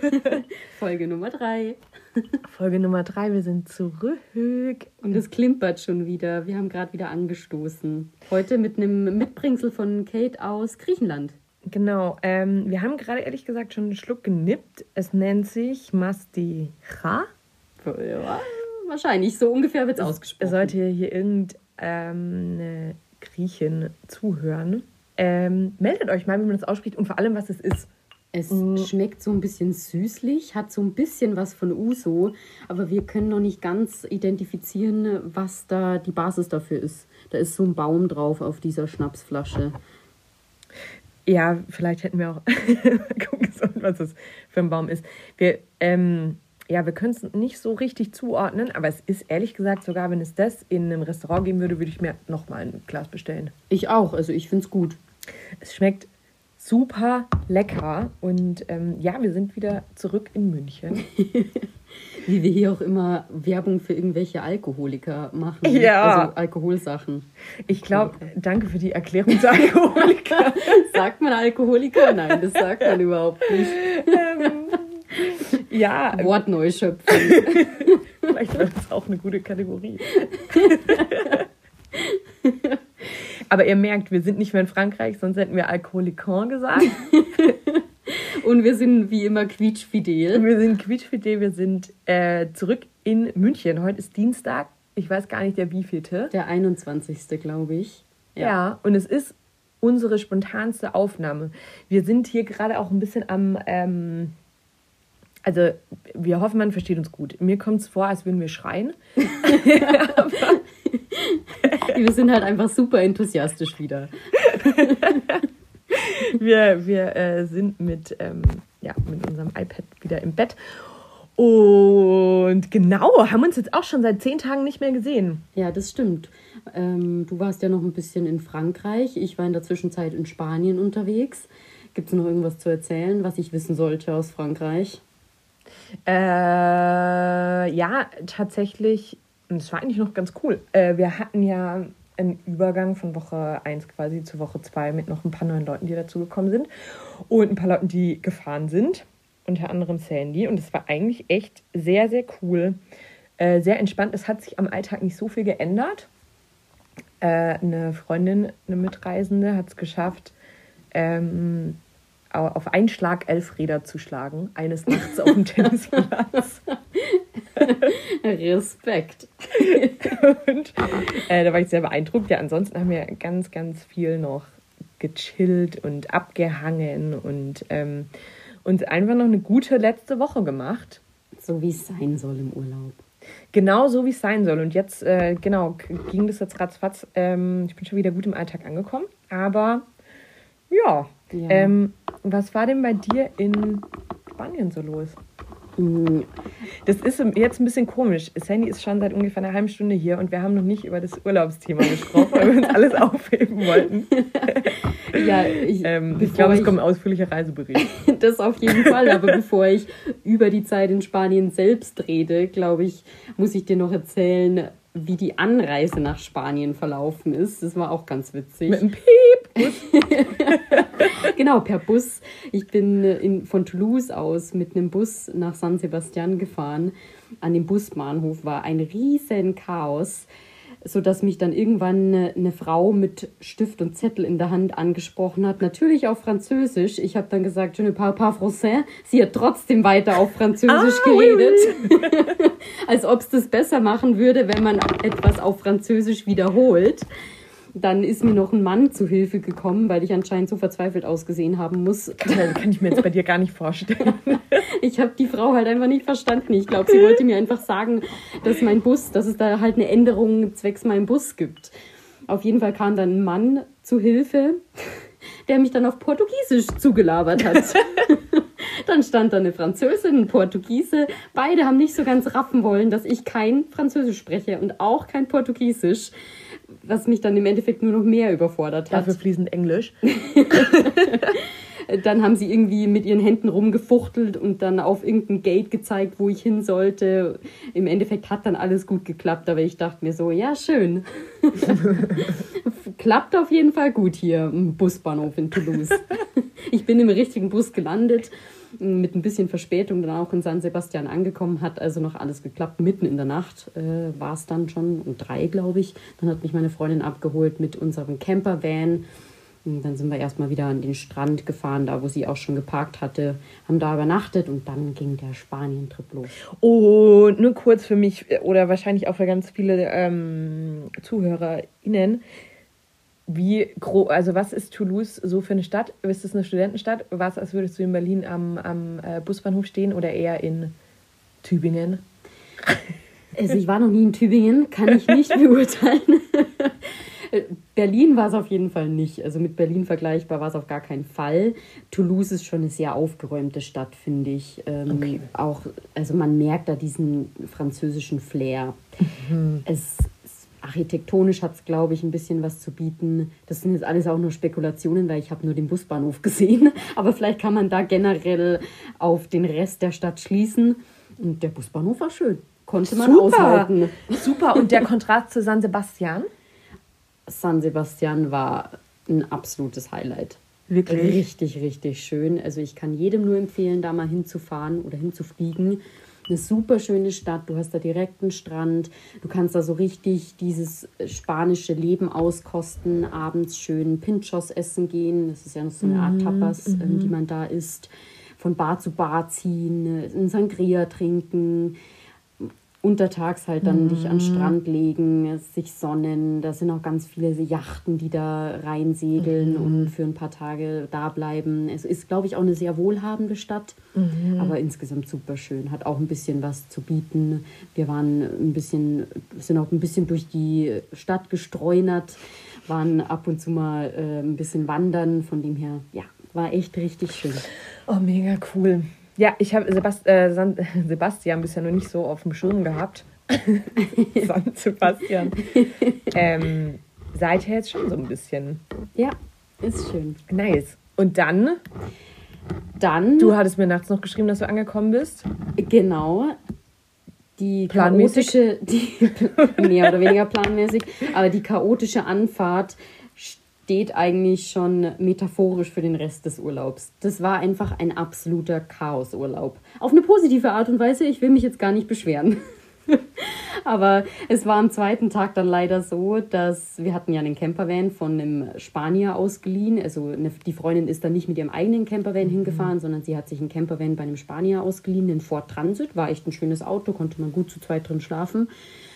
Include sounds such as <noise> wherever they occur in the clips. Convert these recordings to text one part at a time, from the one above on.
<laughs> Folge Nummer drei. Folge Nummer drei, wir sind zurück. Und es klimpert schon wieder. Wir haben gerade wieder angestoßen. Heute mit einem Mitbringsel von Kate aus Griechenland. Genau, ähm, wir haben gerade ehrlich gesagt schon einen Schluck genippt. Es nennt sich Masticha. Ja, wahrscheinlich, so ungefähr wird es ausgesprochen. Es sollte hier irgendeine ähm, Griechin zuhören. Ähm, meldet euch mal, wie man das ausspricht und vor allem, was es ist. Es mm. schmeckt so ein bisschen süßlich, hat so ein bisschen was von Uso, aber wir können noch nicht ganz identifizieren, was da die Basis dafür ist. Da ist so ein Baum drauf auf dieser Schnapsflasche. Ja, vielleicht hätten wir auch <laughs> gucken sollen, was das für ein Baum ist. Wir, ähm, ja, wir können es nicht so richtig zuordnen, aber es ist ehrlich gesagt, sogar wenn es das in einem Restaurant geben würde, würde ich mir nochmal ein Glas bestellen. Ich auch, also ich finde es gut. Es schmeckt super lecker und ähm, ja, wir sind wieder zurück in München. <laughs> Wie wir hier auch immer Werbung für irgendwelche Alkoholiker machen. <laughs> Ja. Also Alkoholsachen. Ich glaube, danke für die Erklärung zu Alkoholiker. <laughs> sagt man Alkoholiker? Nein, das sagt man überhaupt nicht. Ähm, ja. Wortneuschöpfung. Vielleicht wäre das auch eine gute Kategorie. Aber ihr merkt, wir sind nicht mehr in Frankreich, sonst hätten wir Alkoholikon gesagt. <laughs> Und wir sind wie immer quietschfidel. Wir sind quietschfidel, wir sind äh, zurück in München. Heute ist Dienstag. Ich weiß gar nicht, der wievielte. Der 21. glaube ich. Ja. ja, und es ist unsere spontanste Aufnahme. Wir sind hier gerade auch ein bisschen am. Ähm, also, wir hoffen, man versteht uns gut. Mir kommt es vor, als würden wir schreien. <laughs> <laughs> <laughs> wir sind halt einfach super enthusiastisch wieder. <laughs> wir wir äh, sind mit, ähm, ja, mit unserem iPad wieder im Bett. Und genau, haben uns jetzt auch schon seit zehn Tagen nicht mehr gesehen. Ja, das stimmt. Ähm, du warst ja noch ein bisschen in Frankreich. Ich war in der Zwischenzeit in Spanien unterwegs. Gibt es noch irgendwas zu erzählen, was ich wissen sollte aus Frankreich? Äh, ja, tatsächlich, das war eigentlich noch ganz cool. Äh, wir hatten ja einen Übergang von Woche 1 quasi zu Woche 2 mit noch ein paar neuen Leuten, die dazugekommen sind und ein paar Leuten, die gefahren sind, unter anderem Sandy. Und es war eigentlich echt sehr, sehr cool, äh, sehr entspannt. Es hat sich am Alltag nicht so viel geändert. Äh, eine Freundin, eine Mitreisende, hat es geschafft, ähm, auf einen Schlag elf Räder zu schlagen, eines Nachts auf dem <laughs> Tennisplatz. Respekt. und äh, da war ich sehr beeindruckt. Ja, ansonsten haben wir ganz, ganz viel noch gechillt und abgehangen und ähm, uns einfach noch eine gute letzte Woche gemacht. So wie es sein soll im Urlaub. Genau so, wie es sein soll. Und jetzt, äh, genau, ging das jetzt ratzfatz. Ähm, ich bin schon wieder gut im Alltag angekommen. Aber ja, ja. Ähm, was war denn bei dir in Spanien so los? Das ist jetzt ein bisschen komisch. Sandy ist schon seit ungefähr einer halben Stunde hier und wir haben noch nicht über das Urlaubsthema gesprochen, weil wir uns alles <laughs> aufheben wollten. <laughs> ja, ich, ähm, ich glaube, es kommt ein ausführlicher Reisebericht. <laughs> das auf jeden Fall, aber bevor ich über die Zeit in Spanien selbst rede, glaube ich, muss ich dir noch erzählen, wie die Anreise nach Spanien verlaufen ist. Das war auch ganz witzig. Mit einem Piep. <laughs> genau, per Bus. Ich bin in, von Toulouse aus mit einem Bus nach San Sebastian gefahren. An dem Busbahnhof war ein riesen Chaos sodass mich dann irgendwann eine, eine, Frau mit Stift und Zettel in der Hand angesprochen hat. Natürlich auf Französisch. Ich habe dann gesagt, je ne parle pas français. Sie hat trotzdem weiter auf Französisch ah, geredet. Oui, oui. <laughs> Als ob es das besser machen würde, wenn man etwas auf Französisch wiederholt. Dann ist mir noch ein Mann zu Hilfe gekommen, weil ich anscheinend so verzweifelt ausgesehen haben muss. Kann, kann ich mir jetzt bei dir gar nicht vorstellen. <laughs> ich habe die Frau halt einfach nicht verstanden. Ich glaube, sie wollte mir einfach sagen, dass mein Bus, dass es da halt eine Änderung zwecks meinem Bus gibt. Auf jeden Fall kam dann ein Mann zu Hilfe, der mich dann auf Portugiesisch zugelabert hat. <laughs> dann stand da eine Französin, ein Portugiese. Beide haben nicht so ganz raffen wollen, dass ich kein Französisch spreche und auch kein Portugiesisch was mich dann im Endeffekt nur noch mehr überfordert hat. Dafür fließend Englisch. <laughs> dann haben sie irgendwie mit ihren Händen rumgefuchtelt und dann auf irgendein Gate gezeigt, wo ich hin sollte. Im Endeffekt hat dann alles gut geklappt, aber ich dachte mir so, ja, schön. <laughs> Klappt auf jeden Fall gut hier im Busbahnhof in Toulouse. ich bin im richtigen Bus gelandet mit ein bisschen Verspätung dann auch in San Sebastian angekommen, hat also noch alles geklappt. Mitten in der Nacht äh, war es dann schon, um drei glaube ich. Dann hat mich meine Freundin abgeholt mit unserem Campervan. Dann sind wir erstmal wieder an den Strand gefahren, da wo sie auch schon geparkt hatte, haben da übernachtet und dann ging der Spanien-Trip los. Und nur kurz für mich oder wahrscheinlich auch für ganz viele ähm, ZuhörerInnen. Wie groß, also was ist Toulouse so für eine Stadt? Ist es eine Studentenstadt? Was, als würdest du in Berlin am, am äh, Busbahnhof stehen oder eher in Tübingen? Also ich war noch nie in Tübingen, kann ich nicht <laughs> beurteilen. <laughs> Berlin war es auf jeden Fall nicht. Also mit Berlin vergleichbar war es auf gar keinen Fall. Toulouse ist schon eine sehr aufgeräumte Stadt, finde ich. Ähm, okay. Auch, also man merkt da diesen französischen Flair. Mhm. Es, architektonisch hat es, glaube ich, ein bisschen was zu bieten. Das sind jetzt alles auch nur Spekulationen, weil ich habe nur den Busbahnhof <laughs> gesehen. Aber vielleicht kann man da generell auf den Rest der Stadt schließen. Und der Busbahnhof war schön. Konnte man Super. aushalten. <laughs> Super. Und der Kontrast zu San Sebastian? San Sebastian war ein absolutes Highlight. Wirklich? Richtig, richtig schön. Also ich kann jedem nur empfehlen, da mal hinzufahren oder hinzufliegen. Eine super schöne Stadt. Du hast da direkt einen Strand. Du kannst da so richtig dieses spanische Leben auskosten. Abends schön Pinchos essen gehen. Das ist ja noch so eine Art mhm, Tapas, mm -hmm. die man da isst. Von Bar zu Bar ziehen, einen Sangria trinken untertags halt dann mhm. dich an den mhm. Strand legen, sich sonnen. Da sind auch ganz viele Yachten, die da reinsegeln mhm. und für ein paar Tage da bleiben. Es ist, glaube ich, auch eine sehr wohlhabende Stadt, mhm. aber insgesamt super schön. Hat auch ein bisschen was zu bieten. Wir waren ein bisschen, sind auch ein bisschen durch die Stadt gestreunert, waren ab und zu mal äh, ein bisschen wandern. Von dem her, ja, war echt richtig schön. Oh, mega cool. Ja, ich habe Sebast äh, <laughs> Sebastian bisher noch nicht so auf dem Schirm gehabt. <laughs> San Sebastian. ähm, seither jetzt schon so ein bisschen. Ja, ist schön. Nice. Und dann? Dann. Du hattest mir nachts noch geschrieben, dass du angekommen bist. Genau. Die chaotische, die, <laughs> mehr oder weniger planmäßig, aber die chaotische Anfahrt steht eigentlich schon metaphorisch für den Rest des Urlaubs. Das war einfach ein absoluter Chaosurlaub. Auf eine positive Art und Weise, ich will mich jetzt gar nicht beschweren. <laughs> Aber es war am zweiten Tag dann leider so, dass wir hatten ja einen Campervan von einem Spanier ausgeliehen. Also eine, die Freundin ist dann nicht mit ihrem eigenen Campervan mhm. hingefahren, sondern sie hat sich einen Campervan bei einem Spanier ausgeliehen, den Ford Transit. War echt ein schönes Auto, konnte man gut zu zweit drin schlafen.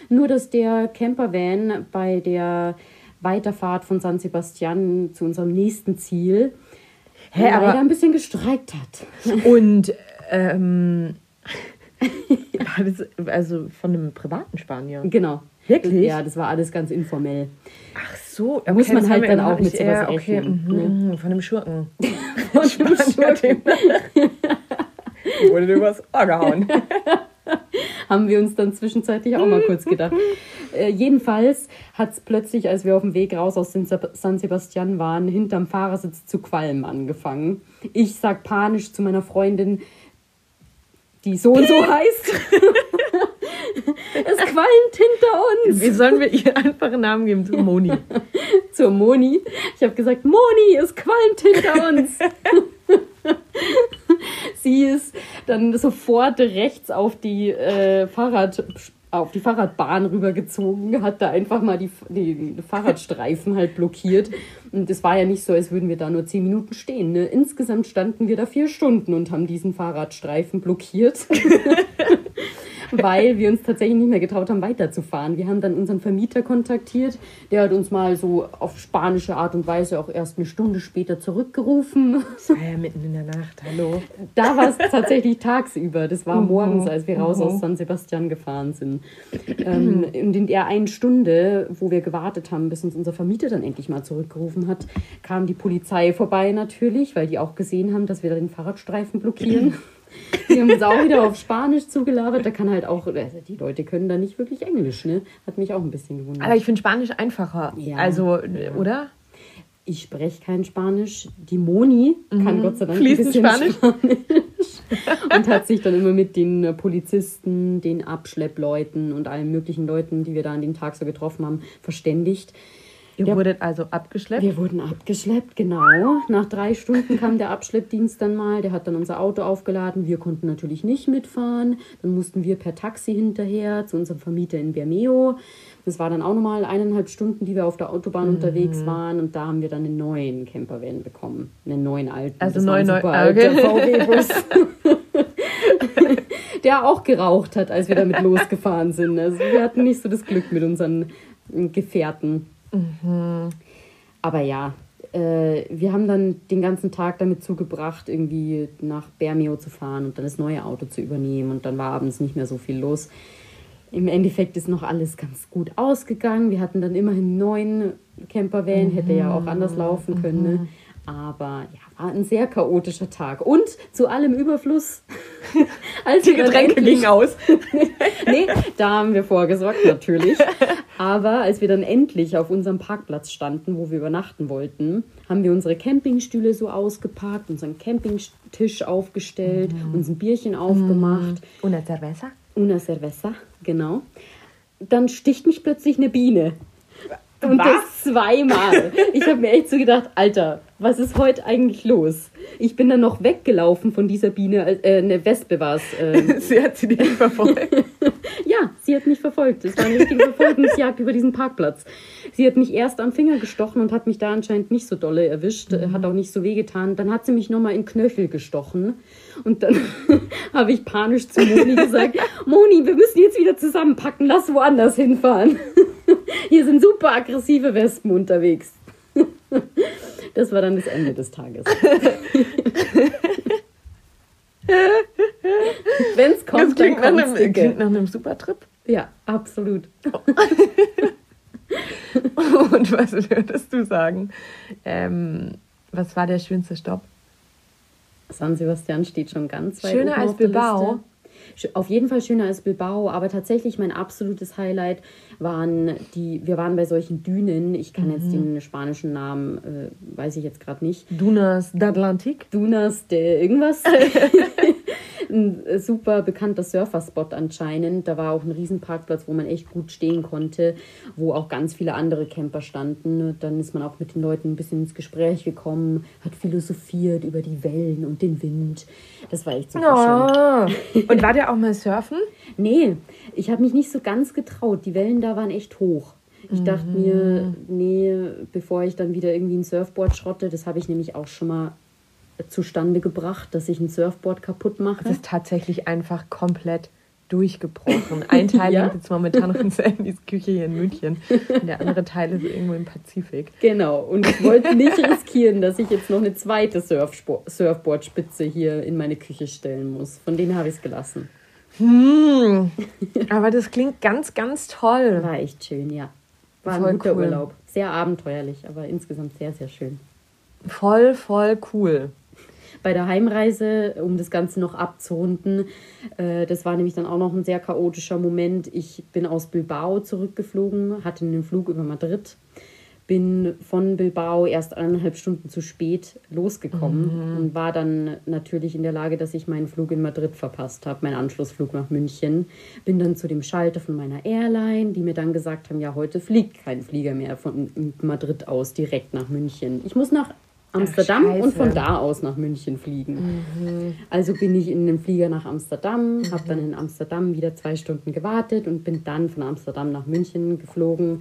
Nur dass der Campervan bei der Weiterfahrt von San Sebastian zu unserem nächsten Ziel Hä, aber leider ein bisschen gestreikt hat. <laughs> Und ähm, <laughs> also von einem privaten Spanier. Genau. Wirklich? Ja, das war alles ganz informell. Ach so, okay, muss man halt dann auch mit sowas eher, okay, rechnen. Mhm, ne? Von einem Schurken. <laughs> von einem Schurken. Wurde dir übers Ohr gehauen. Haben wir uns dann zwischenzeitlich auch mal kurz gedacht. Äh, jedenfalls hat es plötzlich, als wir auf dem Weg raus aus San Sebastian waren, hinterm Fahrersitz zu qualmen angefangen. Ich sag panisch zu meiner Freundin, die so und so <laughs> heißt. es qualmt hinter uns. Wie sollen wir ihr einfach einen Namen geben? Zu Moni. <laughs> Zur Moni. Ich habe gesagt, Moni, es qualmt hinter uns. <laughs> Sie ist dann sofort rechts auf die äh, Fahrrad auf die Fahrradbahn rübergezogen, hat da einfach mal die, die Fahrradstreifen halt blockiert. Und es war ja nicht so, als würden wir da nur zehn Minuten stehen. Ne? Insgesamt standen wir da vier Stunden und haben diesen Fahrradstreifen blockiert. <laughs> <laughs> weil wir uns tatsächlich nicht mehr getraut haben, weiterzufahren. Wir haben dann unseren Vermieter kontaktiert. Der hat uns mal so auf spanische Art und Weise auch erst eine Stunde später zurückgerufen. Das war ja mitten in der Nacht, hallo. Da war es tatsächlich tagsüber. Das war morgens, als wir raus aus San Sebastian gefahren sind. Ähm, in der einen Stunde, wo wir gewartet haben, bis uns unser Vermieter dann endlich mal zurückgerufen hat, kam die Polizei vorbei natürlich, weil die auch gesehen haben, dass wir den Fahrradstreifen blockieren. <clears throat> Die haben uns auch wieder auf Spanisch zugelabert. Da kann halt auch, also die Leute können da nicht wirklich Englisch, ne? Hat mich auch ein bisschen gewundert. Aber ich finde Spanisch einfacher. Ja. Also, oder? Ich spreche kein Spanisch. Die Moni mhm. kann Gott sei Dank Fließend ein bisschen Spanisch. Spanisch. <laughs> und hat sich dann immer mit den Polizisten, den Abschleppleuten und allen möglichen Leuten, die wir da an dem Tag so getroffen haben, verständigt. Ihr Der- wurdet also abgeschleppt. Wir wurden abgeschleppt, genau. Nach drei Stunden kam der Abschleppdienst dann mal. Der hat dann unser Auto aufgeladen. Wir konnten natürlich nicht mitfahren. Dann mussten wir per Taxi hinterher zu unserem Vermieter in Bermeo. Das war dann auch nochmal eineinhalb Stunden, die wir auf der Autobahn Mhm. unterwegs waren. Und da haben wir dann einen neuen Campervan bekommen. Einen neuen alten. Also Das war ein neu, neu- super ah, okay. VW-Bus. <laughs> der auch geraucht hat, als wir damit losgefahren sind. Also wir hatten nicht so das Glück mit unseren äh, Gefährten. Aber ja, äh, wir haben dann den ganzen Tag damit zugebracht, irgendwie nach Bermeo zu fahren und dann das neue Auto zu übernehmen. Und dann war abends nicht mehr so viel los. Im Endeffekt ist noch alles ganz gut ausgegangen. Wir hatten dann immerhin neuen Campervan, hätte ja auch anders laufen können. Ne? Aber ja, war ein sehr chaotischer Tag. Und zu allem Überfluss, <laughs> als Die Getränke endlich- gingen aus. <laughs> nee, da haben wir vorgesorgt, natürlich. Aber als wir dann endlich auf unserem Parkplatz standen, wo wir übernachten wollten, haben wir unsere Campingstühle so ausgeparkt, unseren Campingtisch aufgestellt, uns ein Bierchen aufgemacht. Una cerveza? Una cerveza, genau. Dann sticht mich plötzlich eine Biene. Und das zweimal. Ich habe mir echt so gedacht, Alter, was ist heute eigentlich los? Ich bin dann noch weggelaufen von dieser Biene, äh, eine Wespe war es. Äh, <laughs> Sie hat sie nicht verfolgt. <laughs> ja, sie hat mich verfolgt. Es war eine richtige Verfolgungsjagd über diesen Parkplatz. Sie hat mich erst am Finger gestochen und hat mich da anscheinend nicht so dolle erwischt, äh, hat auch nicht so wehgetan. Dann hat sie mich nochmal in Knöchel gestochen. Und dann <laughs> habe ich panisch zu Moni gesagt, <laughs> Moni, wir müssen jetzt wieder zusammenpacken, lass woanders hinfahren. <laughs> Hier sind super aggressive Wespen unterwegs. Das war dann das Ende des Tages. Wenn es Das kommt, dann klingt nach, kommt's, einem, klingt nach einem super Trip. Ja, absolut. Und was würdest du sagen? Ähm, was war der schönste Stopp? San Sebastian steht schon ganz weit Schöner oben als auf der Bilbao? Liste. Auf jeden Fall schöner als Bilbao, aber tatsächlich mein absolutes Highlight waren die, wir waren bei solchen Dünen, ich kann Mhm. jetzt den spanischen Namen, äh, weiß ich jetzt gerade nicht, Dunas d'Atlantik. Dunas de irgendwas. <laughs> ein äh, super bekannter Surferspot anscheinend. Da war auch ein Riesenparkplatz, wo man echt gut stehen konnte, wo auch ganz viele andere Camper standen. Dann ist man auch mit den Leuten ein bisschen ins Gespräch gekommen, hat philosophiert über die Wellen und den Wind. Das war echt super schön. Oh. Und war der auch mal surfen? <laughs> Nee, ich habe mich nicht so ganz getraut. Die Wellen da waren echt hoch. Ich dachte mir, nee, bevor ich dann wieder irgendwie ein Surfboard schrotte, das habe ich nämlich auch schon mal zustande gebracht, dass ich ein Surfboard kaputt mache. Es ist tatsächlich einfach komplett durchgebrochen. <laughs> Ein Teil Ja? liegt jetzt momentan noch in Sandys Küche hier in München. Und der andere Teil ist irgendwo im Pazifik. Genau, und ich wollte nicht riskieren, dass ich jetzt noch eine zweite Surfboardspitze hier in meine Küche stellen muss. Von denen habe ich es gelassen. Hm. Aber das klingt ganz, ganz toll. War echt schön, ja. War Voll ein guter cool. Urlaub. Sehr abenteuerlich, aber insgesamt sehr, sehr schön. Voll, voll cool. Bei der Heimreise, um das Ganze noch abzurunden, äh, das war nämlich dann auch noch ein sehr chaotischer Moment. Ich bin aus Bilbao zurückgeflogen, hatte einen Flug über Madrid, bin von Bilbao erst eineinhalb Stunden zu spät losgekommen und war dann natürlich in der Lage, dass ich meinen Flug in Madrid verpasst habe, meinen Anschlussflug nach München. Bin dann zu dem Schalter von meiner Airline, die mir dann gesagt haben, ja, heute fliegt kein Flieger mehr von Madrid aus direkt nach München. Ich muss nach Amsterdam Scheiße. und von da aus nach München fliegen. Also bin ich in den Flieger nach Amsterdam, habe dann in Amsterdam wieder zwei Stunden gewartet und bin dann von Amsterdam nach München geflogen.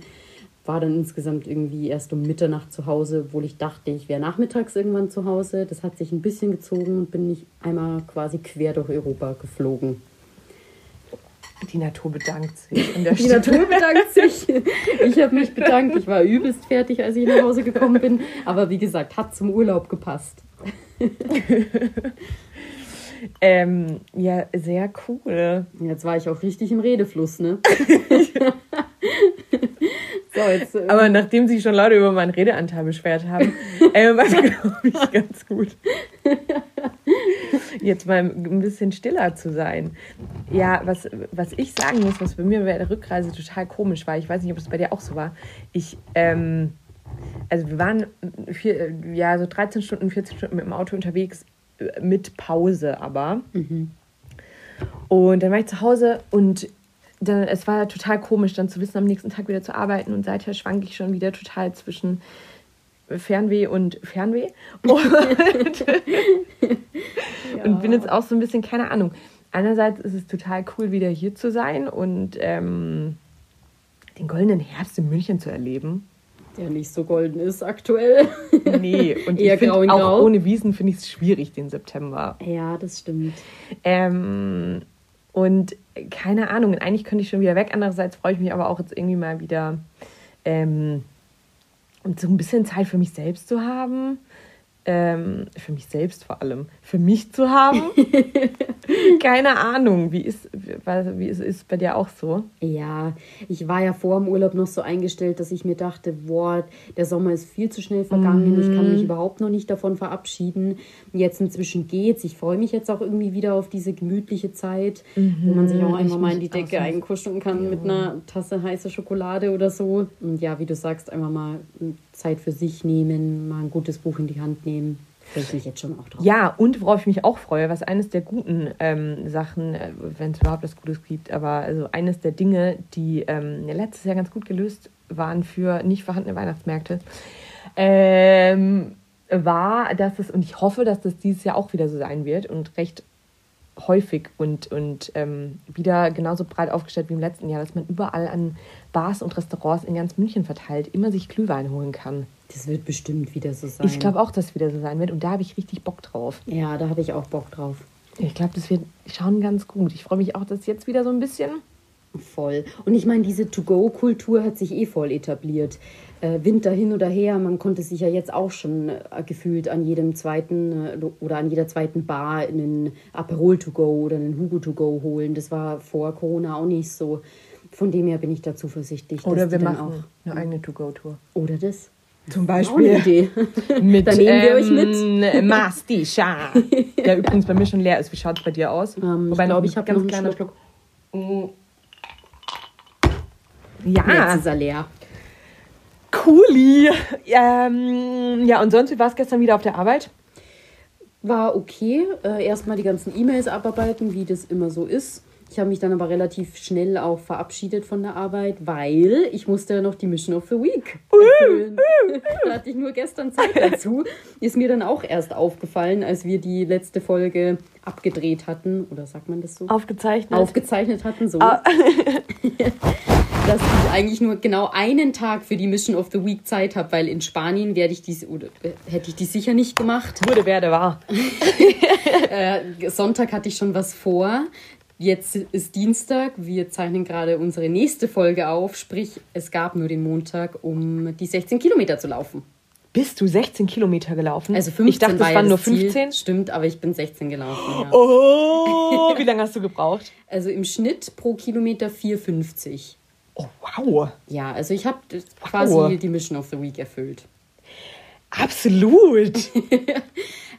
War dann insgesamt irgendwie erst um Mitternacht zu Hause, obwohl ich dachte, ich wäre nachmittags irgendwann zu Hause. Das hat sich ein bisschen gezogen und bin ich einmal quasi quer durch Europa geflogen. Die Natur bedankt sich Die Stelle. Natur bedankt sich. <laughs> Ich habe mich bedankt. Ich war übelst fertig, als ich nach Hause gekommen bin. Aber wie gesagt, hat zum Urlaub gepasst. <laughs> Ähm, ja, sehr cool. Jetzt war ich auch richtig im Redefluss, ne? <laughs> so, jetzt. äh, Aber nachdem sich schon Leute über meinen Redeanteil beschwert haben, war es, glaube ich, ganz gut. Jetzt mal ein bisschen stiller zu sein. Ja, was, was ich sagen muss, was bei mir bei der Rückreise total komisch war, ich weiß nicht, ob es bei dir auch so war. Ich, ähm, also wir waren vier, ja, so 13 Stunden, 14 Stunden mit dem Auto unterwegs, äh, mit Pause aber. Und dann war ich zu Hause und dann, es war total komisch, dann zu wissen, am nächsten Tag wieder zu arbeiten und seither schwanke ich schon wieder total zwischen Fernweh und Fernweh. <laughs> Und, <laughs> ja. und bin jetzt auch so ein bisschen, keine Ahnung. Einerseits ist es total cool, wieder hier zu sein und ähm, den goldenen Herbst in München zu erleben. Der nicht so golden ist aktuell. <laughs> Nee, und Eher ich grau auch grau. ohne Wiesen finde ich es schwierig, den September. Ja, das stimmt. Ähm, und keine Ahnung, eigentlich könnte ich schon wieder weg. Andererseits freue ich mich aber auch jetzt irgendwie mal wieder ähm, so ein bisschen Zeit für mich selbst zu haben ähm, für mich selbst vor allem, für mich zu haben. <laughs> Keine Ahnung, wie ist, wie ist, ist bei dir auch so? Ja, ich war ja vor dem Urlaub noch so eingestellt, dass ich mir dachte, boah, der Sommer ist viel zu schnell vergangen, mhm. ich kann mich mhm. überhaupt noch nicht davon verabschieden. Jetzt inzwischen geht's. Ich freue mich jetzt auch irgendwie wieder auf diese gemütliche Zeit, mhm. wo man sich auch einfach mal in die Decke einkuscheln kann ja. mit einer Tasse heißer Schokolade oder so. Und ja, wie du sagst, einfach mal Zeit für sich nehmen, mal ein gutes Buch in die Hand nehmen. Freue ich mich jetzt schon auch drauf. Ja, und worauf ich mich auch freue, was eines der guten ähm, Sachen, äh, wenn es überhaupt was Gutes gibt, aber also eines der Dinge, die ähm, letztes Jahr ganz gut gelöst waren für nicht vorhandene Weihnachtsmärkte, ähm, war, dass es, und ich hoffe, dass das dieses Jahr auch wieder so sein wird und recht häufig und, und ähm, wieder genauso breit aufgestellt wie im letzten Jahr, dass man überall an Bars und Restaurants in ganz München verteilt immer sich Glühwein holen kann. Das wird bestimmt wieder so sein. Ich glaube auch, dass es wieder so sein wird und da habe ich richtig Bock drauf. Ja, da habe ich auch Bock drauf. Ich glaube, das wird schon ganz gut. Ich freue mich auch, dass jetzt wieder so ein bisschen Voll. Und ich meine, diese To-Go-Kultur hat sich eh voll etabliert. Äh, Winter hin oder her, man konnte sich ja jetzt auch schon äh, gefühlt an jedem zweiten äh, oder an jeder zweiten Bar einen Aperol To-Go oder einen Hugo To-Go holen. Das war vor Corona auch nicht so. Von dem her bin ich da zuversichtlich. Oder wir machen auch eine eigene To-Go-Tour. Oder das. Zum Beispiel. <laughs> Mit, Dann nehmen wir ähm, euch mit. Mastischa. der übrigens bei mir schon leer ist. Wie schaut es bei dir aus? Ähm, Wobei, ich glaube, ich habe ganz kleiner Schluck. Schluck. Ja. Jetzt ist er leer. Cooli. Ähm, ja, und sonst, wie war es gestern wieder auf der Arbeit? War okay. Äh, Erstmal die ganzen E-Mails abarbeiten, wie das immer so ist. Ich habe mich dann aber relativ schnell auch verabschiedet von der Arbeit, weil ich musste ja noch die Mission of the Week erfüllen. <laughs> da hatte ich nur gestern Zeit dazu. Ist mir dann auch erst aufgefallen, als wir die letzte Folge abgedreht hatten. Oder sagt man das so? Aufgezeichnet. Aufgezeichnet hatten, so. Ah. <laughs> dass ich eigentlich nur genau einen Tag für die Mission of the Week Zeit habe, weil in Spanien werde ich dies oder hätte ich die sicher nicht gemacht. Wurde werde war. <laughs> äh, Sonntag hatte ich schon was vor. Jetzt ist Dienstag, wir zeichnen gerade unsere nächste Folge auf, sprich, es gab nur den Montag, um die 16 Kilometer zu laufen. Bist du 16 Kilometer gelaufen? Also 15 Ich dachte, das waren nur 15. Ziel. Stimmt, aber ich bin 16 gelaufen. Ja. Oh, <laughs> wie lange hast du gebraucht? Also im Schnitt pro Kilometer 4,50. Oh, wow. Ja, also ich habe quasi wow. die Mission of the Week erfüllt. Absolut. <laughs>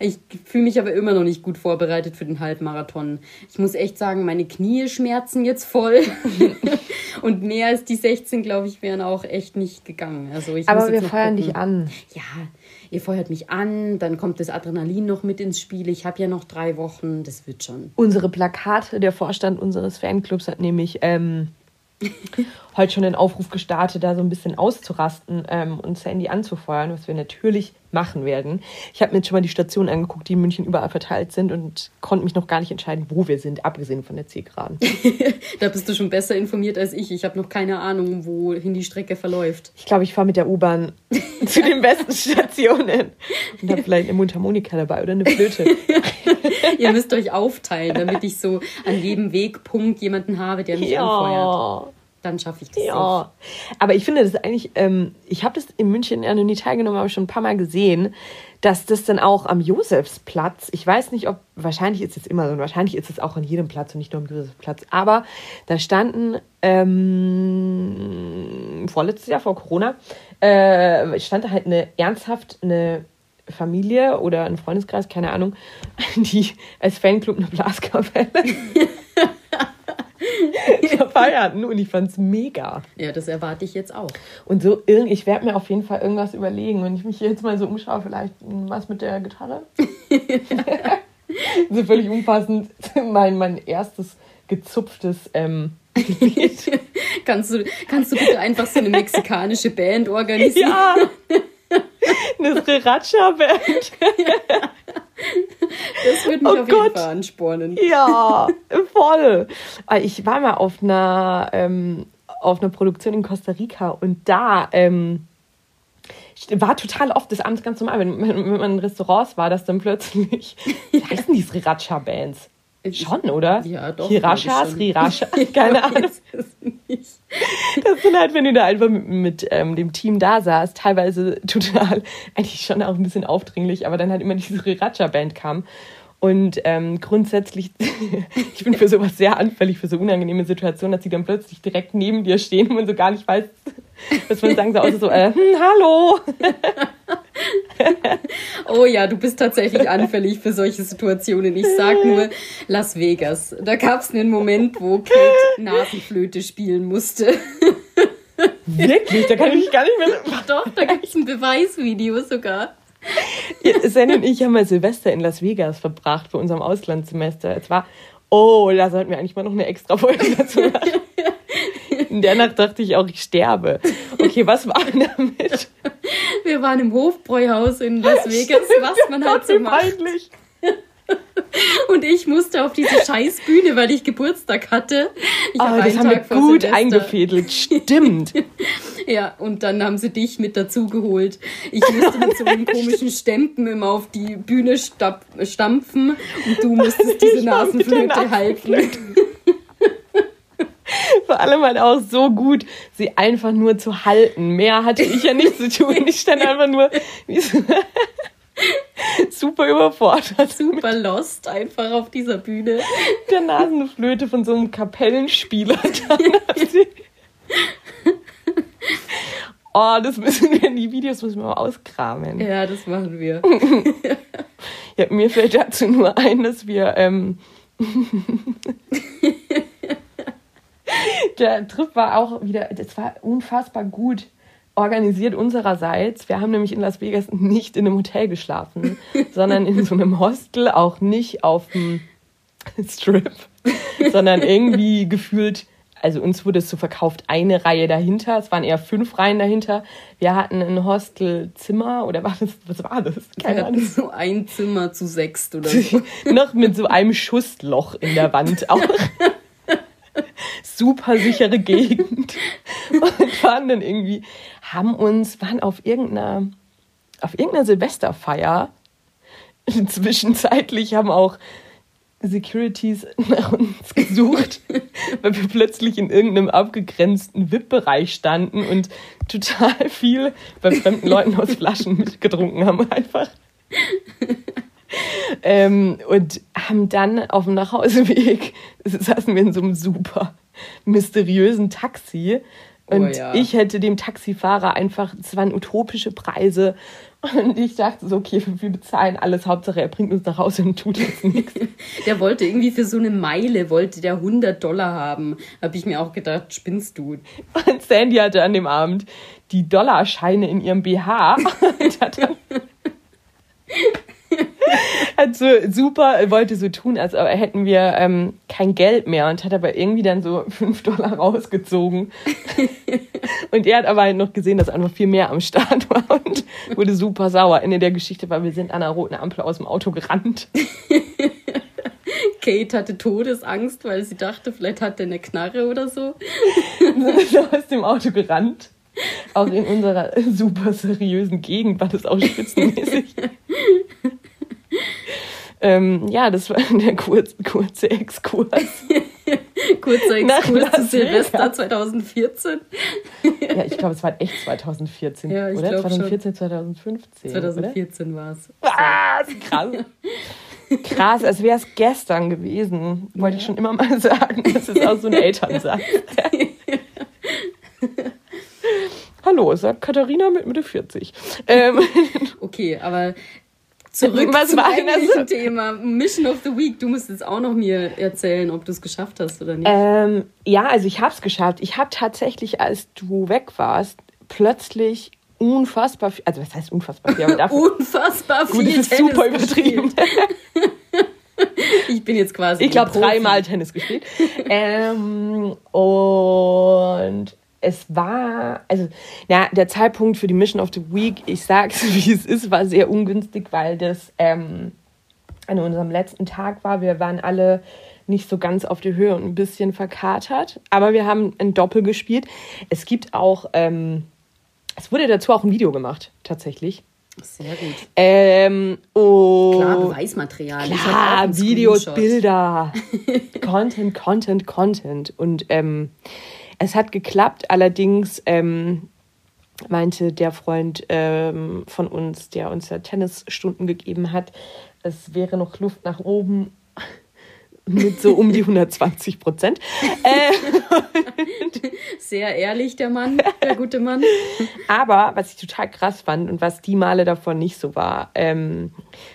ich fühle mich aber immer noch nicht gut vorbereitet für den Halbmarathon. Ich muss echt sagen, meine Knie schmerzen jetzt voll. <laughs> Und mehr als die 16, glaube ich, wären auch echt nicht gegangen. Also ich aber wir feuern dich an. Ja, ihr feuert mich an, dann kommt das Adrenalin noch mit ins Spiel. Ich habe ja noch drei Wochen, das wird schon. Unsere Plakate, der Vorstand unseres Fanclubs hat nämlich ähm, <laughs> heute schon den Aufruf gestartet, da so ein bisschen auszurasten ähm, und Sandy anzufeuern, was wir natürlich machen werden. Ich habe mir jetzt schon mal die Stationen angeguckt, die in München überall verteilt sind und konnte mich noch gar nicht entscheiden, wo wir sind, abgesehen von der Zielgeraden. <laughs> da bist du schon besser informiert als ich. Ich habe noch keine Ahnung, wohin die Strecke verläuft. Ich glaube, ich fahre mit der U-Bahn <laughs> zu den besten Stationen und habe vielleicht eine Mundharmonika dabei oder eine Flöte. <laughs> Ihr müsst euch aufteilen, damit ich so an jedem Wegpunkt jemanden habe, der mich ja. anfeuert dann schaffe ich das. Ja, auch. aber ich finde das eigentlich, ähm, ich habe das in München ja noch nie teilgenommen, aber schon ein paar Mal gesehen, dass das dann auch am Josefsplatz, ich weiß nicht, ob, wahrscheinlich ist es immer so, und wahrscheinlich ist es auch an jedem Platz und nicht nur am Josefsplatz, aber da standen ähm, vorletztes Jahr vor Corona, äh, stand da halt eine ernsthaft eine Familie oder ein Freundeskreis, keine Ahnung, <laughs> die als Fanclub eine Blaskapelle <laughs> <laughs> <laughs> feierten und ich fand es mega. Ja, das erwarte ich jetzt auch. Und so, ich werde mir auf jeden Fall irgendwas überlegen. Wenn ich mich jetzt mal so umschaue, vielleicht was mit der Gitarre. <laughs> so völlig unpassend. Mein, mein erstes gezupftes ähm, <laughs> kannst, du, kannst du bitte einfach so eine mexikanische Band organisieren? Ja. <laughs> Eine Sriracha-Band. <laughs> Das würde mich Oh auf Gott. jeden Fall anspornen. Ja, voll. Ah, Ich war mal auf einer, ähm, auf einer Produktion in Costa Rica und da ähm, war total oft des Abends ganz normal, wenn, wenn wenn man in Restaurants war, dass dann plötzlich, <laughs> wie heißen die Sriracha-Bands? Schon, oder? Ja, doch, Hirasha, <laughs> schon. Sriracha, keine Ahnung. Das sind halt, wenn du da einfach mit, mit ähm, dem Team da saß, teilweise total, <laughs> eigentlich schon auch ein bisschen aufdringlich, aber dann halt immer diese Sriracha-Band kam. Und ähm, grundsätzlich, <laughs> ich bin für sowas sehr anfällig, für so unangenehme Situationen, dass sie dann plötzlich direkt neben dir stehen und man so gar nicht weiß, <laughs> was man sagen soll, außer so, äh, hm, hallo. <laughs> Oh ja, du bist tatsächlich anfällig für solche Situationen. Ich sag nur Las Vegas. Da gab es einen Moment, wo Kate Nasenflöte spielen musste. Wirklich, da kann ich gar nicht mehr... Doch, da gibt es ein Beweisvideo sogar. <laughs> Sandy und ich haben mal Silvester in Las Vegas verbracht für unserem Auslandssemester. Es war, oh, da sollten wir eigentlich mal noch eine extra Folge <laughs> dazu machen. In der Nacht dachte ich auch, ich sterbe. Okay, was war denn damit? Wir waren im Hofbräuhaus in Las <laughs> Vegas, was man halt so macht. peinlich. <laughs> Und ich musste auf diese scheiß Bühne, weil ich Geburtstag hatte. Ich Oh, das haben wir Tag vor gut Silvester- eingefädelt. <laughs> Stimmt. Ja, und dann haben sie dich mit dazu geholt. Ich musste mit so einem <laughs> komischen Stempen immer auf die Bühne stampfen und du musstest diese Nasenflöte halten. Vor allem halt auch so gut, sie einfach nur zu halten. Mehr hatte ich ja nicht zu tun. Ich stand einfach nur wie so super überfordert. Super lost einfach auf dieser Bühne. der Nasenflöte von so einem Kapellenspieler. <laughs> Oh, das müssen wir in die Videos müssen wir mal auskramen. Ja. Ja, das machen wir. <laughs> mir fällt dazu nur ein, dass wir ähm, <laughs> der Trip war auch wieder, das war unfassbar gut organisiert unsererseits. Wir haben nämlich in Las Vegas nicht in einem Hotel geschlafen, <laughs> sondern in so einem Hostel, auch nicht auf dem Strip, sondern irgendwie <laughs> gefühlt, also uns wurde es so verkauft, eine Reihe dahinter, es waren eher fünf Reihen dahinter. Wir hatten ein Hostelzimmer oder war das, was war das? Wir Keine Ahnung. hatten so ein Zimmer zu sechst oder <laughs> so. Noch mit so einem Schussloch in der Wand auch. Super sichere Gegend. Und waren dann irgendwie, haben uns, waren auf irgendeiner, auf irgendeiner Silvesterfeier. <laughs> Zwischenzeitlich haben auch Securities nach uns gesucht, <laughs> weil wir plötzlich in irgendeinem abgegrenzten VIP-Bereich standen und total viel bei fremden Leuten aus Flaschen <laughs> mitgetrunken haben einfach. Ähm, und haben dann auf dem Nachhauseweg saßen wir in so einem super mysteriösen Taxi. Und Oh ja. ich hätte dem Taxifahrer einfach, es waren utopische Preise. Und ich dachte so, okay, wir bezahlen alles. Hauptsache, er bringt uns nach Hause und tut jetzt nichts. <laughs> Der wollte irgendwie für so eine Meile, wollte der 100 Dollar haben. Habe ich mir auch gedacht, spinnst du? Und Sandy hatte an dem Abend die Dollarscheine in ihrem BH <laughs> und hat dann <laughs> <laughs> hat so super, wollte so tun, als hätten wir ähm, kein Geld mehr und hat aber irgendwie dann so <laughs> 5 Dollar rausgezogen. <laughs> und er hat aber halt noch gesehen, dass einfach viel mehr am Start war und wurde super sauer. Ende der Geschichte war, wir sind an einer roten Ampel aus dem Auto gerannt. Kate hatte Todesangst, weil sie dachte, vielleicht hat er eine Knarre oder so. sind aus dem Auto gerannt. Auch in unserer super seriösen Gegend war das auch spitzenmäßig. Ähm, ja, das war der kurz, kurze Exkurs. <laughs> Kurzer Nach Exkurs zu Silvester Vegas. 2014. Ja, ich glaube, es war echt 2014, Ja, ich oder? glaub 2014, 2015. 2014 war es. Ist krass. Krass, als wäre es gestern gewesen. Wollte ich schon immer mal sagen. Das ist auch so ein Elternsatz. <laughs> Hallo, sagt Katharina mit Mitte 40. Ähm, Okay, aber zurück Was zum eigentlichen Thema. Mission of the Week. Du musst jetzt auch noch mir erzählen, ob du es geschafft hast oder nicht. Ähm, ja, also ich habe es geschafft. Ich habe tatsächlich, als du weg warst, plötzlich unfassbar viel, also was heißt unfassbar viel, aber <laughs> dafür, Unfassbar viel gut, das ist Tennis super übertrieben. <laughs> ich bin jetzt quasi. Ich glaube, dreimal Tennis gespielt. ähm, und es war, also, ja, der Zeitpunkt für die Mission of the Week, ich sag's <laughs> wie es ist, war sehr ungünstig, weil das ähm, an unserem letzten Tag war. Wir waren alle nicht so ganz auf der Höhe und ein bisschen verkatert, aber wir haben ein Doppel gespielt. Es gibt auch, ähm, es wurde dazu auch ein Video gemacht, tatsächlich. Sehr gut. Ähm, oh, Klar, Beweismaterial. Klar, Videos. Bilder. <laughs> Content, Content, Content. Und ähm, es hat geklappt, allerdings ähm, meinte der Freund ähm, von uns, der uns ja Tennisstunden gegeben hat, es wäre noch Luft nach oben <laughs> mit so um die 120 Prozent. <laughs> Äh, Sehr ehrlich, der Mann, der gute Mann. Aber was ich total krass fand und was die Male davon nicht so war, ähm,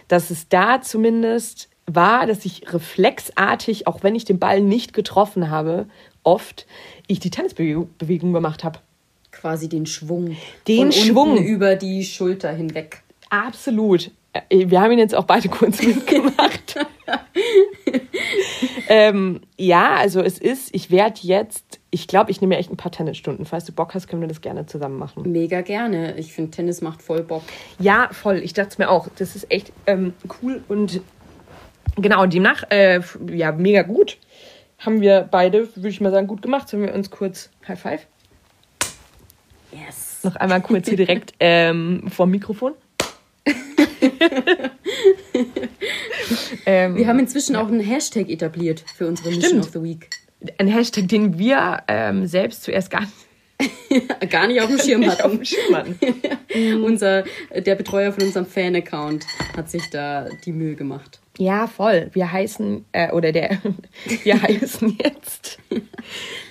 dass es da zumindest war, dass ich reflexartig, auch wenn ich den Ball nicht getroffen habe, oft ich die Tennisbewegung Bewegung gemacht habe. Quasi den Schwung. Den Schwung. Über die Schulter hinweg. Absolut. Äh, Wir haben ihn jetzt auch beide <laughs> kurz mitgemacht. <laughs> ähm, ja, also es ist, ich werde jetzt, ich glaube, ich nehme mir echt ein paar Tennisstunden. Falls du Bock hast, können wir das gerne zusammen machen. Mega gerne. Ich finde, Tennis macht voll Bock. Ja, voll. Ich dachte es mir auch. Das ist echt ähm, cool und genau, demnach, äh, ja, mega gut. Haben wir beide, würde ich mal sagen, gut gemacht. Sollen wir uns kurz High Five? Yes. Noch einmal kurz hier direkt <laughs> ähm, vorm Mikrofon. ähm, Wir haben inzwischen auch einen Hashtag etabliert für unsere Mission Stimmt. of the Week. ein Hashtag, den wir ähm, selbst zuerst gar nicht <laughs> Gar nicht auf dem Schirm auf hatten. dem Schirm hatten. <laughs> Unser, der Betreuer von unserem Fan-Account hat sich da die Mühe gemacht. Ja, voll. Wir heißen, äh, oder der, <laughs> wir heißen jetzt,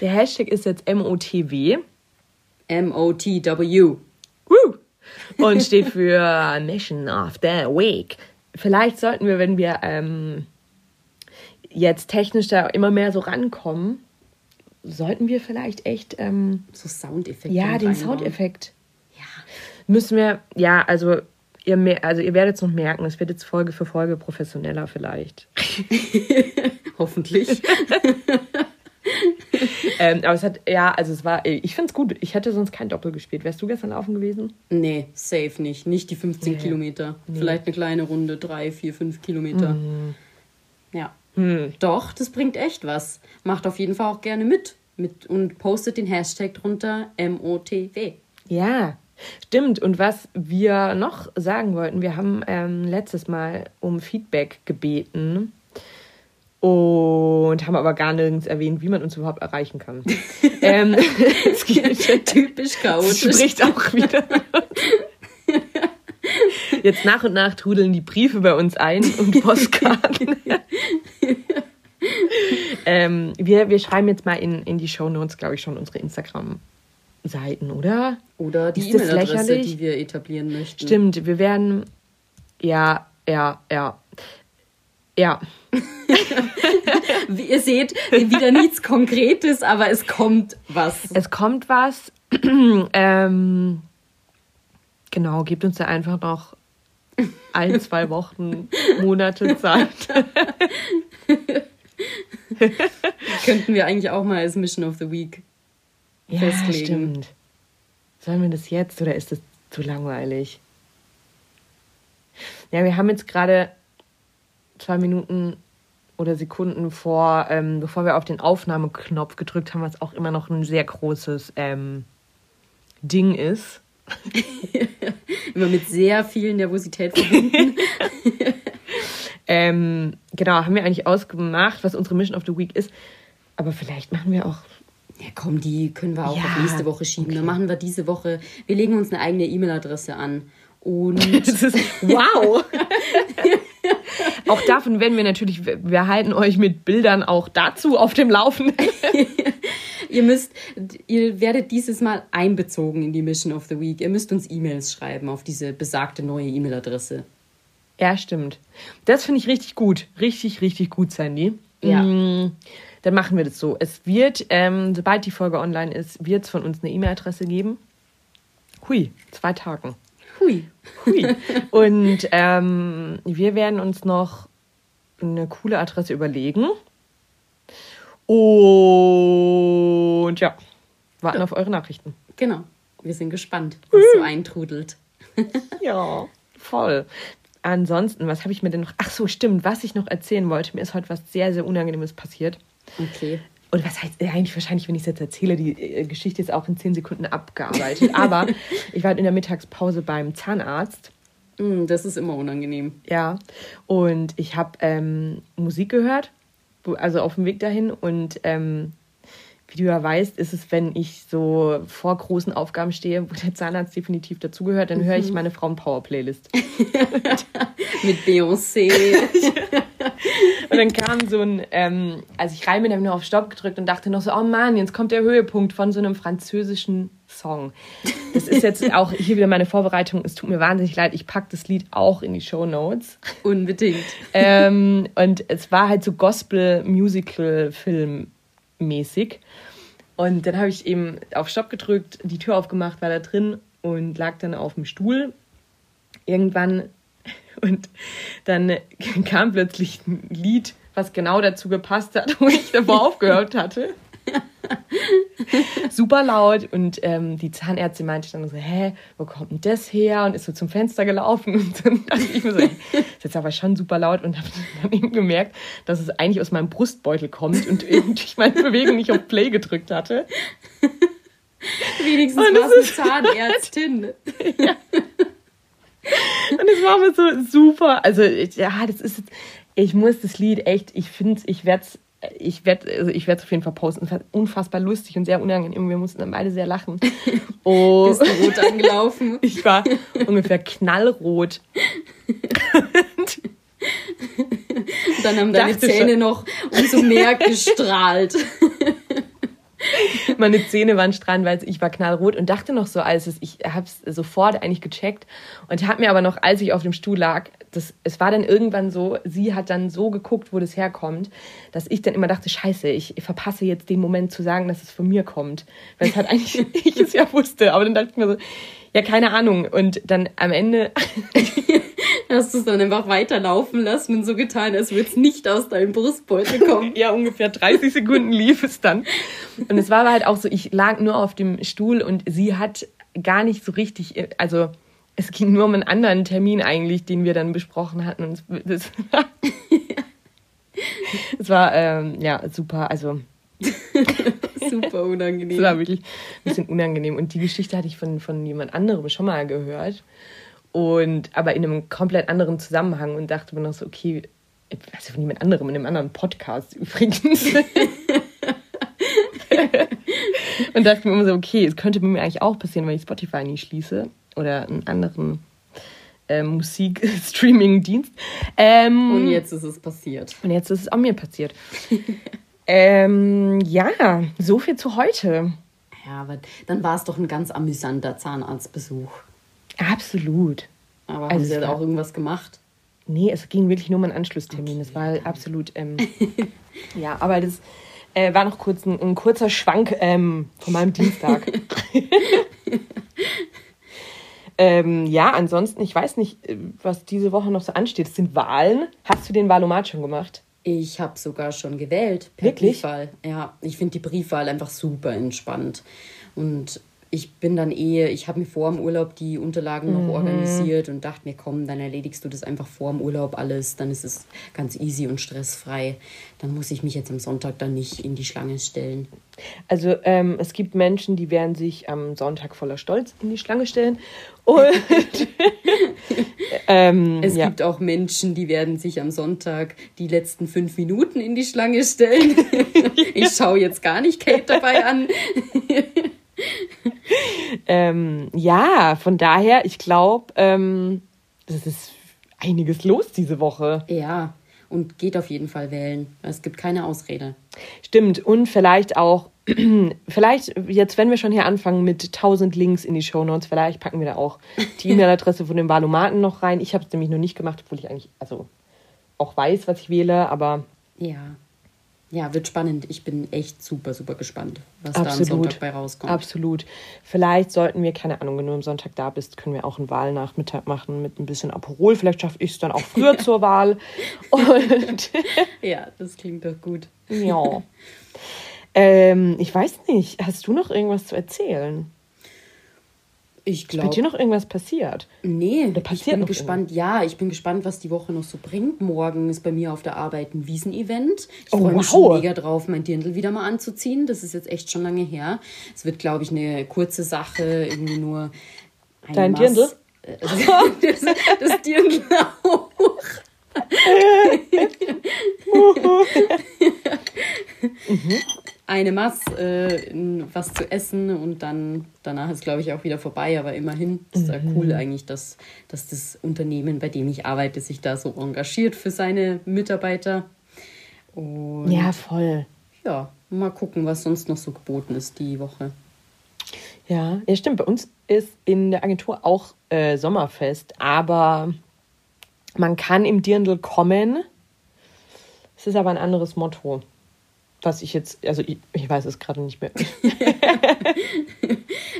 der Hashtag ist jetzt MOTW. M-O-T-W. Woo! Und steht für Mission of the Week. Vielleicht sollten wir, wenn wir ähm, jetzt technisch da immer mehr so rankommen, sollten wir vielleicht echt, ähm, So Soundeffekte. ja, den. Soundeffekt. Ja. Müssen wir, ja, also ihr, mer- also ihr werdet es noch merken, es wird jetzt Folge für Folge professioneller vielleicht. <laughs> Hoffentlich. <laughs> ähm, aber es hat, ja, also es war, ich finde es gut. Ich hätte sonst kein Doppel gespielt. Wärst du gestern laufen gewesen? nee, safe nicht. Nicht die 15 Nee. Kilometer. Vielleicht eine kleine Runde, drei, vier, fünf Kilometer. Mhm. Ja. Hm. Doch, das bringt echt was. Macht auf jeden Fall auch gerne mit. mit und postet den Hashtag drunter MOTW. Ja, stimmt. Und was wir noch sagen wollten, wir haben ähm, letztes Mal um Feedback gebeten und haben aber gar nirgends erwähnt, wie man uns überhaupt erreichen kann. <laughs> ähm, <laughs> es geht, <laughs> Typisch chaotisch. spricht auch wieder. Jetzt nach und nach trudeln die Briefe bei uns ein und Postkarten. ähm, wir, wir schreiben jetzt mal in, in die Show Notes, glaube ich, schon unsere Instagram-Seiten, oder? Oder die E-Mail-Adresse, lächerlich? die wir etablieren möchten. Stimmt, wir werden. Ja, ja, ja. Ja. <laughs> Wie ihr seht, wieder nichts Konkretes, aber es kommt was. Es kommt was. <clears throat> ähm, genau, gebt uns da einfach noch ein, zwei Wochen, <laughs> Monate Zeit. <laughs> Könnten wir eigentlich auch mal als Mission of the Week Ja, festlegen. stimmt. Sollen wir das jetzt oder ist das zu langweilig? Ja, wir haben jetzt gerade zwei Minuten oder Sekunden vor, ähm, bevor wir auf den Aufnahmeknopf gedrückt haben, was auch immer noch ein sehr großes ähm, Ding ist. <laughs> Immer mit sehr viel Nervosität verbunden. <laughs> Ähm, genau, haben wir eigentlich ausgemacht, was unsere Mission of the Week ist. Aber vielleicht machen wir auch. Ja, komm, die können wir auch Ja, auf nächste Woche schieben. okay. Dann machen wir diese Woche, wir legen uns eine eigene E-Mail-Adresse an. Und <laughs> ist, wow! auch davon werden wir natürlich, wir halten euch mit Bildern auch dazu auf dem Laufenden. <laughs> ihr müsst, ihr werdet dieses Mal einbezogen in die Mission of the Week. Ihr müsst uns E-Mails schreiben auf diese besagte neue E-Mail-Adresse. Ja, stimmt. Das finde ich richtig gut. Richtig, richtig gut, Sandy. Ja. Dann machen wir das so. Es wird, ähm, sobald die Folge online ist, wird es von uns eine E-Mail-Adresse geben. Hui, zwei Tagen. Hui. Hui. <laughs> Und ähm, wir werden uns noch eine coole Adresse überlegen. Und ja, warten auf eure Nachrichten. Genau. Wir sind gespannt, was so eintrudelt. <laughs> Ja, voll. Ansonsten, was habe ich mir denn noch? Ach so, stimmt, was ich noch erzählen wollte. Mir ist heute was sehr, sehr Unangenehmes passiert. Okay. Und was heißt äh, eigentlich wahrscheinlich, wenn ich es jetzt erzähle, die äh, Geschichte ist auch in zehn Sekunden abgearbeitet. <laughs> Aber ich war halt in der Mittagspause beim Zahnarzt. Mm, Das ist immer unangenehm. Ja. Und ich habe ähm, Musik gehört, also auf dem Weg dahin. Und ähm, wie du ja weißt, ist es, wenn ich so vor großen Aufgaben stehe, wo der Zahnarzt definitiv dazugehört, dann höre ich meine Frauen-Power-Playlist. <laughs> Mit Beyoncé. <laughs> Und dann kam so ein, ähm, also ich rein bin, habe nur auf Stopp gedrückt und dachte noch so, oh Mann, jetzt kommt der Höhepunkt von so einem französischen Song. Das ist jetzt auch hier wieder meine Vorbereitung. Es tut mir wahnsinnig leid, ich packe das Lied auch in die Show Notes. Unbedingt. ähm, und es war halt so Gospel-Musical-Film-mäßig. Und dann habe ich eben auf Stopp gedrückt, die Tür aufgemacht, war da drin und lag dann auf dem Stuhl. Irgendwann und dann kam plötzlich ein Lied, was genau dazu gepasst hat, wo ich davor <laughs> aufgehört hatte. Super laut und ähm, die Zahnärztin meinte dann so, hä, wo kommt denn das her? Und ist so zum Fenster gelaufen <laughs> und dann dachte ich mir so, ey, das ist jetzt aber schon super laut und habe dann eben gemerkt, dass es eigentlich aus meinem Brustbeutel kommt und irgendwie ich meine Bewegung nicht auf Play gedrückt hatte. <laughs> Wenigstens war es eine Zahnärztin. Und es war mir so super. Also, ja, das ist. Ich muss das Lied echt, ich finde ich werde es. Ich werde also ich werde auf jeden Fall posten. Es unfassbar lustig und sehr unangenehm. Wir mussten dann beide sehr lachen. <laughs> Oh, Bist du rot angelaufen? <laughs> ich war ungefähr knallrot. Und <laughs> dann haben deine Dachte Zähne schon. noch umso mehr gestrahlt. <laughs> Meine Zähne waren strahlend, weil ich war knallrot und dachte noch so, als es, ich habe es sofort eigentlich gecheckt und habe mir aber noch, als ich auf dem Stuhl lag, das, es war dann irgendwann so, sie hat dann so geguckt, wo das herkommt, dass ich dann immer dachte, scheiße, ich verpasse jetzt den Moment zu sagen, dass es von mir kommt. Weil es halt eigentlich, <laughs> ich es ja wusste, aber dann dachte ich mir so, ja, keine Ahnung. Und dann am Ende, <laughs> Hast du es dann einfach weiterlaufen lassen und so getan, als würde es nicht aus deinem Brustbeutel kommen. <laughs> ja, ungefähr 30 Sekunden lief es dann. Und es war aber halt auch so, ich lag nur auf dem Stuhl und sie hat gar nicht so richtig, also es ging nur um einen anderen Termin eigentlich, den wir dann besprochen hatten. Und das, <laughs> es war, ähm, ja, super, also <laughs> Super unangenehm. war wirklich ein bisschen unangenehm. Und die Geschichte hatte ich von, von jemand anderem schon mal gehört. Und aber in einem komplett anderen Zusammenhang und dachte mir noch so, okay, also von jemand anderem, in einem anderen Podcast übrigens. <laughs> und dachte mir immer so, okay, es könnte mir eigentlich auch passieren, weil ich Spotify nie schließe oder einen anderen äh, Musik-Streaming-Dienst. Ähm, Und jetzt ist es passiert. und jetzt ist es auch mir passiert. <laughs> ähm, ja, so viel zu heute. Ja, aber dann war es doch ein ganz amüsanter Zahnarztbesuch. Absolut. Aber Also haben sie da war- auch irgendwas gemacht? Nee, es ging wirklich nur um einen Anschlusstermin. Das war absolut. Ähm, <laughs> ja, aber das äh, war noch kurz ein, ein kurzer Schwank ähm, von meinem Dienstag. <laughs> ähm, ja, ansonsten, ich weiß nicht, äh, was diese Woche noch so ansteht. Es sind Wahlen. Hast du den Wahlomat schon gemacht? Ich habe sogar schon gewählt. Per Wirklich? Briefwahl. Ja, ich finde die Briefwahl einfach super entspannt. Und ich bin dann eh, ich habe mir vor dem Urlaub die Unterlagen Mhm. noch organisiert und dachte mir, komm, dann erledigst du das einfach vor dem Urlaub alles. Dann ist es ganz easy und stressfrei. Dann muss ich mich jetzt am Sonntag dann nicht in die Schlange stellen. Also ähm, es gibt Menschen, die werden sich am Sonntag voller Stolz in die Schlange stellen. Und <laughs> <laughs> ähm, Es ja. gibt auch Menschen, die werden sich am Sonntag die letzten fünf Minuten in die Schlange stellen. <laughs> ich schaue jetzt gar nicht Kate dabei an. Ähm, ja, von daher, ich glaube, ähm, das ist einiges los diese Woche. Ja, und geht auf jeden Fall wählen. Es gibt keine Ausrede. Stimmt. Und vielleicht auch, <clears throat> vielleicht jetzt, wenn wir schon hier anfangen mit 1000 Links in die Shownotes, vielleicht packen wir da auch die <laughs> E-Mail-Adresse von dem Valomaten noch rein. Ich habe es nämlich noch nicht gemacht, obwohl ich eigentlich, also auch weiß, was ich wähle, aber Ja. Ja, wird spannend. Ich bin echt super, super gespannt, was da am Absolut. Sonntag bei rauskommt. Absolut. Vielleicht sollten wir, keine Ahnung, wenn du am Sonntag da bist, können wir auch einen Wahlnachmittag machen mit ein bisschen Aperol. Vielleicht schaffe ich es dann auch früher <laughs> zur Wahl. Und <laughs> Ja, das klingt doch gut. ja. Ähm, ich weiß nicht, hast du noch irgendwas zu erzählen? Ich Ist bei glaube. dir noch irgendwas passiert? Nee, ich passiert bin noch gespannt. Ja, ich bin gespannt, was die Woche noch so bringt. Morgen ist bei mir auf der Arbeit ein Wiesen-Event. Ich Oh, freue mich wow. mega drauf, mein Dirndl wieder mal anzuziehen. Das ist jetzt echt schon lange her. Es wird, glaube ich, eine kurze Sache, irgendwie nur eine Dein Maß- Dirndl? Das, <laughs> das Dirndl auch. <laughs> <laughs> Eine Maß, äh, was zu essen und dann danach ist, glaube ich, auch wieder vorbei. Aber immerhin ist ja cool eigentlich, dass, dass das Unternehmen, bei dem ich arbeite, sich da so engagiert für seine Mitarbeiter. Und Ja, voll. ja, mal gucken, was sonst noch so geboten ist die Woche. Ja, ja, stimmt. Bei uns ist in der Agentur auch äh, Sommerfest, aber man kann im Dirndl kommen. Es ist aber ein anderes Motto. Was ich jetzt, also ich, ich weiß es gerade nicht mehr. <laughs>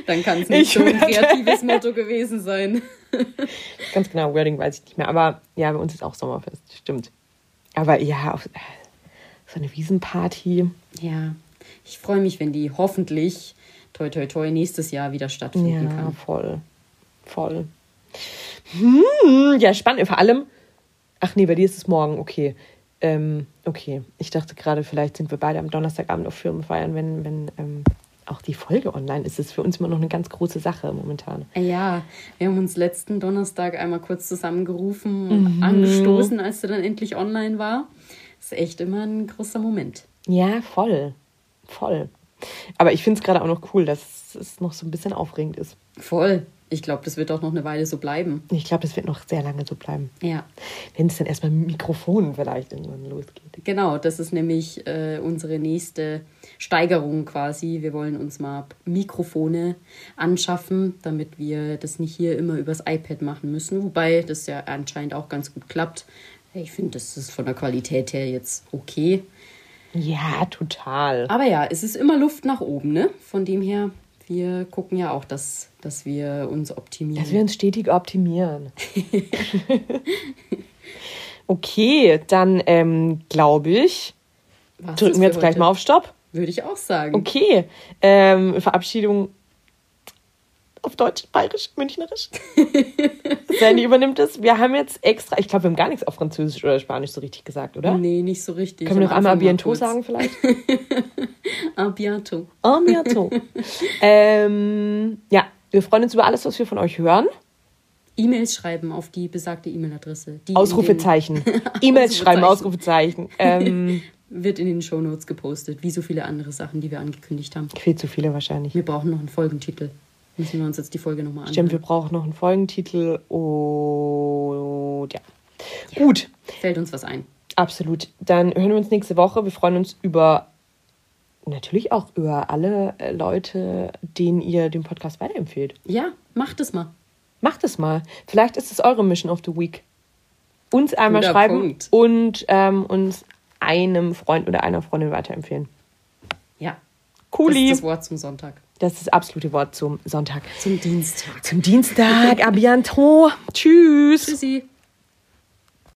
Dann kann es nicht Ich so ein kreatives Motto gewesen sein. <laughs> Ganz genau, Wording weiß ich nicht mehr. Aber ja, bei uns ist auch Sommerfest, stimmt. Aber ja, auf, äh, so eine Wiesenparty. Ja, ich freue mich, wenn die hoffentlich, toi toi toi, nächstes Jahr wieder stattfinden Ja, kann. voll. Voll. Hm, ja, spannend. Vor allem, ach nee, bei dir ist es morgen, okay. Ähm, okay, ich dachte gerade, vielleicht sind wir beide am Donnerstagabend auf Firmenfeiern, wenn, wenn ähm, auch die Folge online ist. Das ist für uns immer noch eine ganz große Sache momentan. Ja, wir haben uns letzten Donnerstag einmal kurz zusammengerufen und angestoßen, als der dann endlich online war. Das ist echt immer ein großer Moment. Ja, voll. Voll. Aber ich finde es gerade auch noch cool, dass es noch so ein bisschen aufregend ist. Voll. Ich glaube, das wird auch noch eine Weile so bleiben. Ich glaube, das wird noch sehr lange so bleiben. Ja, Wenn es dann erstmal mit Mikrofonen vielleicht irgendwann losgeht. genau. Das ist nämlich äh, unsere nächste Steigerung quasi. Wir wollen uns mal Mikrofone anschaffen, damit wir das nicht hier immer übers iPad machen müssen. Wobei das ja anscheinend auch ganz gut klappt. Ich finde, das ist von der Qualität her jetzt okay. Ja, total. Aber ja, es ist immer Luft nach oben, ne? Von dem her, wir gucken ja auch, dass, dass wir uns optimieren. Dass wir uns stetig optimieren. <laughs> okay, dann ähm, glaube ich, Was drücken wir jetzt gleich heute? mal auf Stopp. Würde ich auch sagen. Okay, ähm, Verabschiedung auf Deutsch, Bayerisch, Münchnerisch. <laughs> Sandy übernimmt es. Wir haben jetzt extra, ich glaube, wir haben gar nichts auf Französisch oder Spanisch so richtig gesagt, oder? Nee, nicht so richtig. Können wir noch einmal bientôt sagen vielleicht? A bientôt. En bientôt. ähm, ja, wir freuen uns über alles, was wir von euch hören. E-Mails schreiben auf die besagte E-Mail-Adresse. <laughs> Ausrufezeichen. E-Mails schreiben, Ausrufezeichen. <laughs> Ähm, wird in den Shownotes gepostet, wie so viele andere Sachen, die wir angekündigt haben. viel zu viele wahrscheinlich. Wir brauchen noch einen Folgentitel. Müssen wir uns jetzt die Folge nochmal anschauen. Stimmt, wir brauchen noch einen Folgentitel und ja. Gut, Fällt uns was ein. absolut. Dann hören wir uns nächste Woche. Wir freuen uns über natürlich auch über alle äh, Leute, denen ihr den Podcast weiterempfehlt. Ja, macht es mal. Macht es mal. Vielleicht ist es eure Mission of the Week. Uns einmal Guter schreiben Punkt. und ähm, uns einem Freund oder einer Freundin weiterempfehlen. Ja. Cooli. Das ist das Wort zum Sonntag. Das ist das absolute Wort zum Sonntag. Zum Dienstag. Zum Dienstag. A bientôt. Tschüss. Tschüssi.